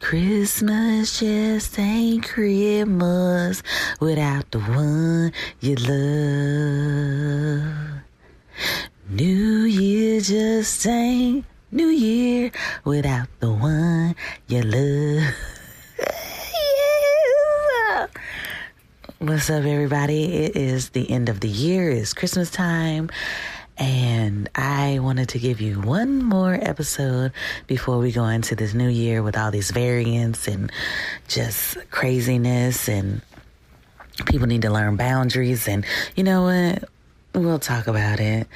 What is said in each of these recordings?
Christmas just ain't Christmas without the one you love. New Year just ain't New Year without the one you love. yeah. What's up, everybody? It is the end of the year. It's Christmas time. And I wanted to give you one more episode before we go into this new year with all these variants and just craziness. And people need to learn boundaries. And you know what? We'll talk about it.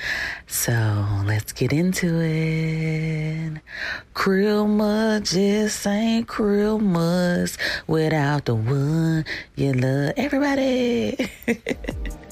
So let's get into it. Christmas just ain't Christmas without the one you love. Everybody.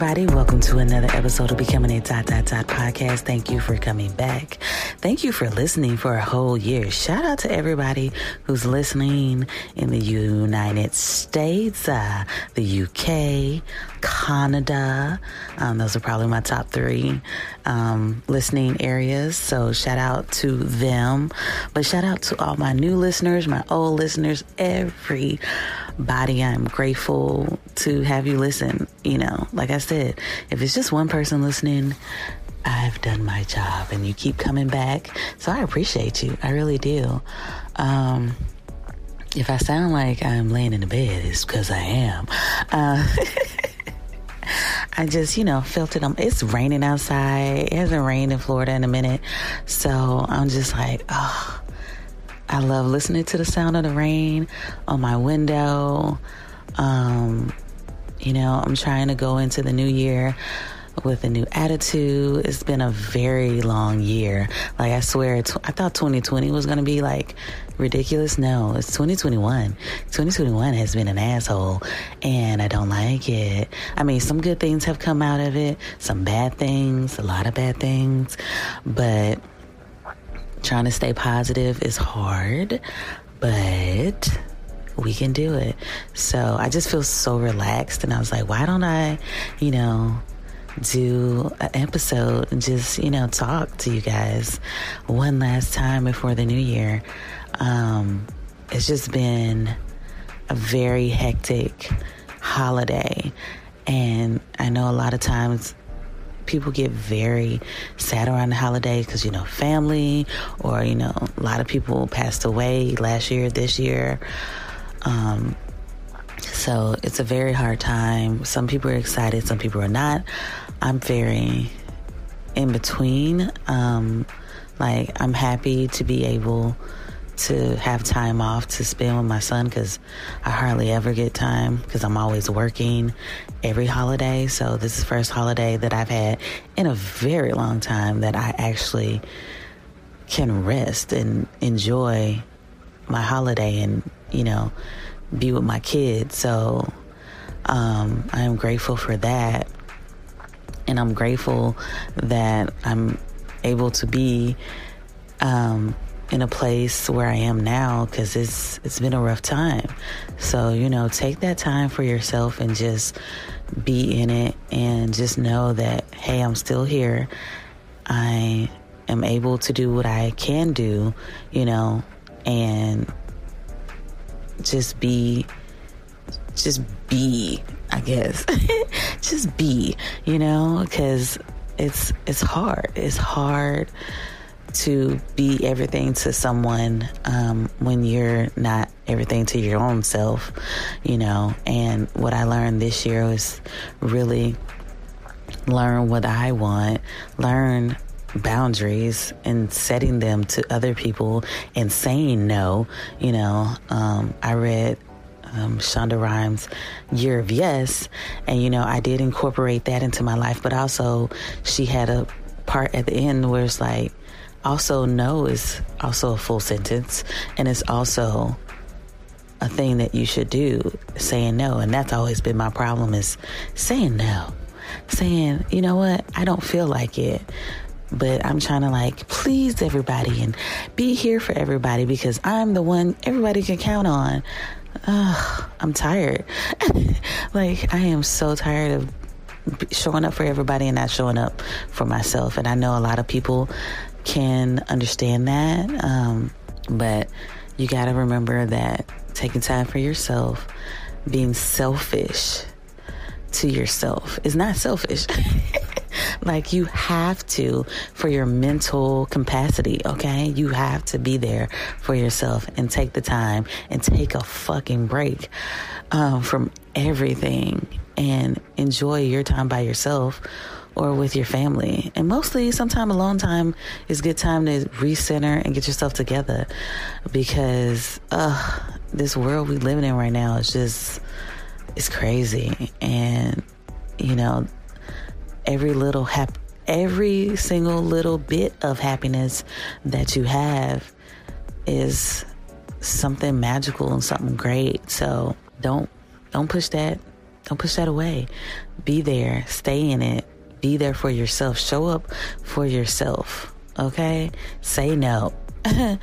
everybody? Welcome to another episode of Becoming a Dot Dot Dot podcast. Thank you for coming back. Thank you for listening for a whole year. Shout out to everybody who's listening in the United States, uh, the UK, Canada. Um, those are probably my top three um, listening areas. So shout out to them. But shout out to all my new listeners, my old listeners, everybody. I'm grateful to have you listen. You know, like I said, if it's just one person listening, I've done my job and you keep coming back. So I appreciate you. I really do. Um, if I sound like I'm laying in the bed, it's because I am. Uh, I just, you know, felt it. It's raining outside. It hasn't rained in Florida in a minute. So I'm just like, oh, I love listening to the sound of the rain on my window. Um, you know, I'm trying to go into the new year with a new attitude. It's been a very long year. Like, I swear, I thought 2020 was going to be like ridiculous. No, it's 2021. 2021 has been an asshole and I don't like it. I mean, some good things have come out of it, some bad things, a lot of bad things, but trying to stay positive is hard, but we can do it. So I just feel so relaxed and I was like, why don't I, you know, do an episode and just, you know, talk to you guys one last time before the new year. Um, it's just been a very hectic holiday. And I know a lot of times people get very sad around the holiday because, you know, family or, you know, a lot of people passed away last year, this year. Um, so it's a very hard time. Some people are excited, some people are not. I'm very in between. Um, like, I'm happy to be able to have time off to spend with my son because I hardly ever get time because I'm always working every holiday. So, this is the first holiday that I've had in a very long time that I actually can rest and enjoy my holiday and, you know, be with my kids. So, um, I am grateful for that. And I'm grateful that I'm able to be um, in a place where I am now because it's it's been a rough time. So you know, take that time for yourself and just be in it, and just know that hey, I'm still here. I am able to do what I can do, you know, and just be just be i guess. Just be you know? Because it's it's hard. It's hard to be everything to someone um, when you're not everything to your own self you know? And what i learned this year was really learn what i want learn boundaries and setting them to other people and saying no. You know, um, I read um, Shonda Rhimes' Year of Yes, and you know, I did incorporate that into my life, but also she had a part at the end where it's like, also no is also a full sentence and it's also a thing that you should do saying no. And that's always been my problem is saying no. Saying you know what? I don't feel like it. But i'm trying to like please everybody and be here for everybody because i'm the one everybody can count on Ugh, i'm tired like i am so tired of showing up for everybody and not showing up for myself and i know a lot of people can understand that um, but you got to remember that taking time for yourself, being selfish to yourself is not selfish. like you have to for your mental capacity, okay? You have to be there for yourself and take the time and take a fucking break um, from everything and enjoy your time by yourself or with your family. And mostly, sometime alone time is good time to recenter and get yourself together because uh, this world we living in right now is just it's crazy. And you know, every little hap- every single little bit of happiness that you have is something magical and something great. So don't don't push that don't push that away. Be there, stay in it, be there for yourself. Show up for yourself. Okay? Say no.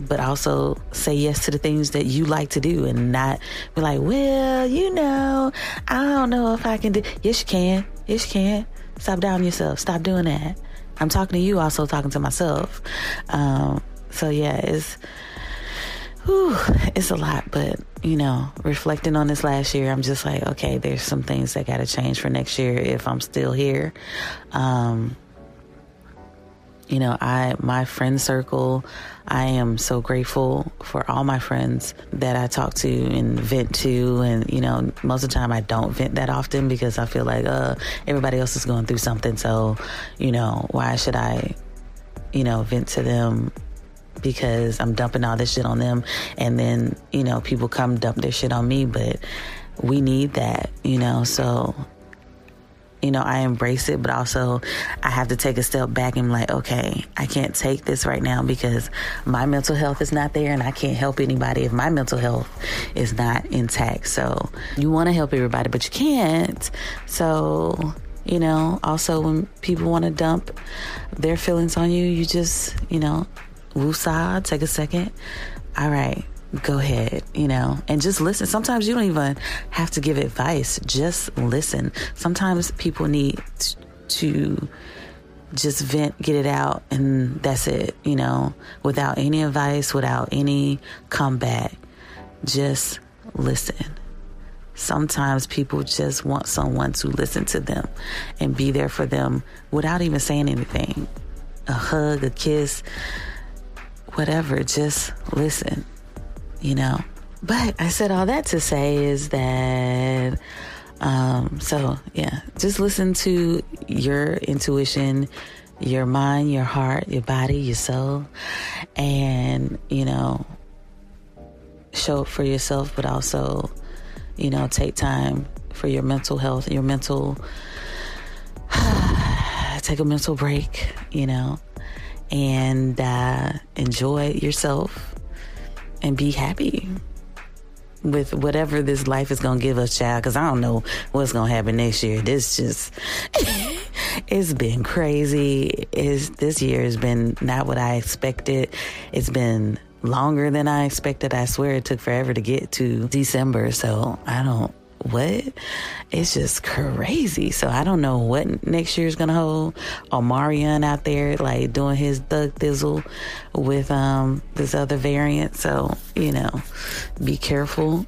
but also say yes to the things that you like to do and not be like, well, you know, I don't know if I can do. Yes, you can. Yes, you can. Stop doubting yourself. Stop doing that. I'm talking to you, also talking to myself. Um, so yeah, it's whew, it's a lot, but you know, reflecting on this last year, I'm just like, okay, there's some things that got to change for next year if I'm still here. Um, you know, I my friend circle, I am so grateful for all my friends that I talk to and vent to, and you know, most of the time I don't vent that often because I feel like uh, everybody else is going through something, so you know, why should I, you know, vent to them because I'm dumping all this shit on them. And then, you know, people come dump their shit on me, but we need that, you know, so. You know, I embrace it, but also I have to take a step back and like, okay, I can't take this right now because my mental health is not there and I can't help anybody if my mental health is not intact. So you want to help everybody, but you can't. So you know also when people want to dump their feelings on you you just you know woosah, take a second. All right, go ahead, you know, and just listen. Sometimes you don't even have to give advice, just listen. Sometimes people need to just vent, get it out, and that's it, you know, without any advice, without any comeback. Just listen. Sometimes people just want someone to listen to them and be there for them without even saying anything. A hug, a kiss, whatever, just listen, you know. But I said all that to say is that, um, so yeah, just listen to your intuition, your mind, your heart, your body, your soul, and, you know, show up for yourself, but also, you know, take time for your mental health, your mental, take a mental break, you know and uh, enjoy yourself and be happy with whatever this life is to give us, child. Because I don't know what's to happen next year. This just. it's been crazy. Is this year has been not what I expected. It's been longer than I expected. I swear it took forever to get to December. So I don't what? It's just crazy. So I don't know what next year's gonna hold. Omarion out there like doing his thug thizzle with um this other variant. So, you know, be careful.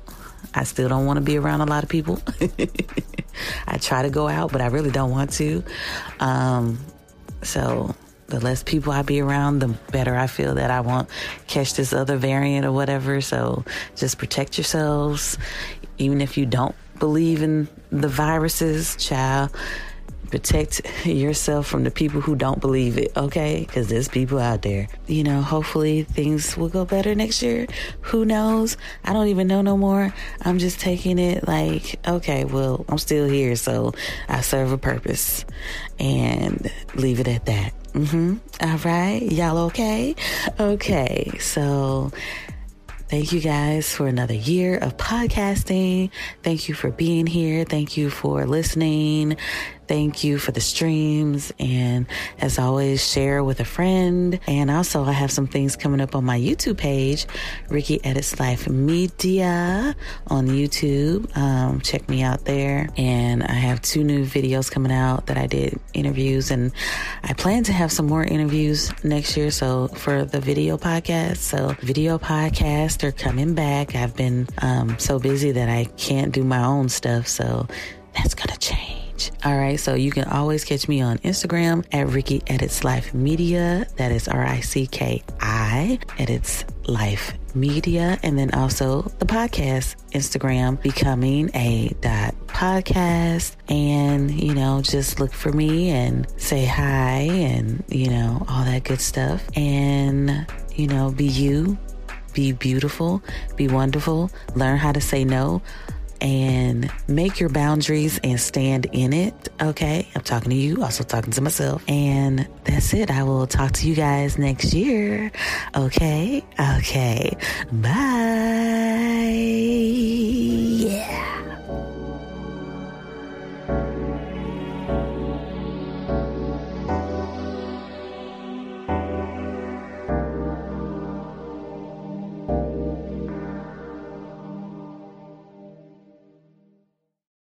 I still don't want to be around a lot of people. I try to go out, but I really don't want to. Um, so the less people I be around, the better I feel that I won't catch this other variant or whatever. So just protect yourselves even if you don't believe in the viruses, child, protect yourself from the people who don't believe it, okay? Because there's people out there. You know, hopefully things will go better next year. Who knows? I don't even know no more. I'm just taking it like, okay, well, I'm still here, so I serve a purpose and leave it at that. Mm-hmm. All right. Y'all okay? Okay. So thank you guys for another year of podcasting. Thank you for being here. Thank you for listening. Thank you for the streams. And as always, share with a friend. And also, I have some things coming up on my YouTube page, Ricki Edits Life Media on YouTube. Um, check me out there. And I have two new videos coming out that I did interviews. And I plan to have some more interviews next year. So for the video podcast, so video podcasts are coming back. I've been um, so busy that I can't do my own stuff. So that's going to change. All right. So you can always catch me on Instagram at Ricki Edits Life Media. That is R I C K I Edits Life Media. And then also the podcast Instagram, Becoming a Dot Podcast. And, you know, just look for me and say hi and, you know, all that good stuff. And, you know, be you, be beautiful, be wonderful, learn how to say no and make your boundaries and stand in it. Okay. I'm talking to you, also talking to myself. And that's it. I will talk to you guys next year. Okay. Okay. Bye.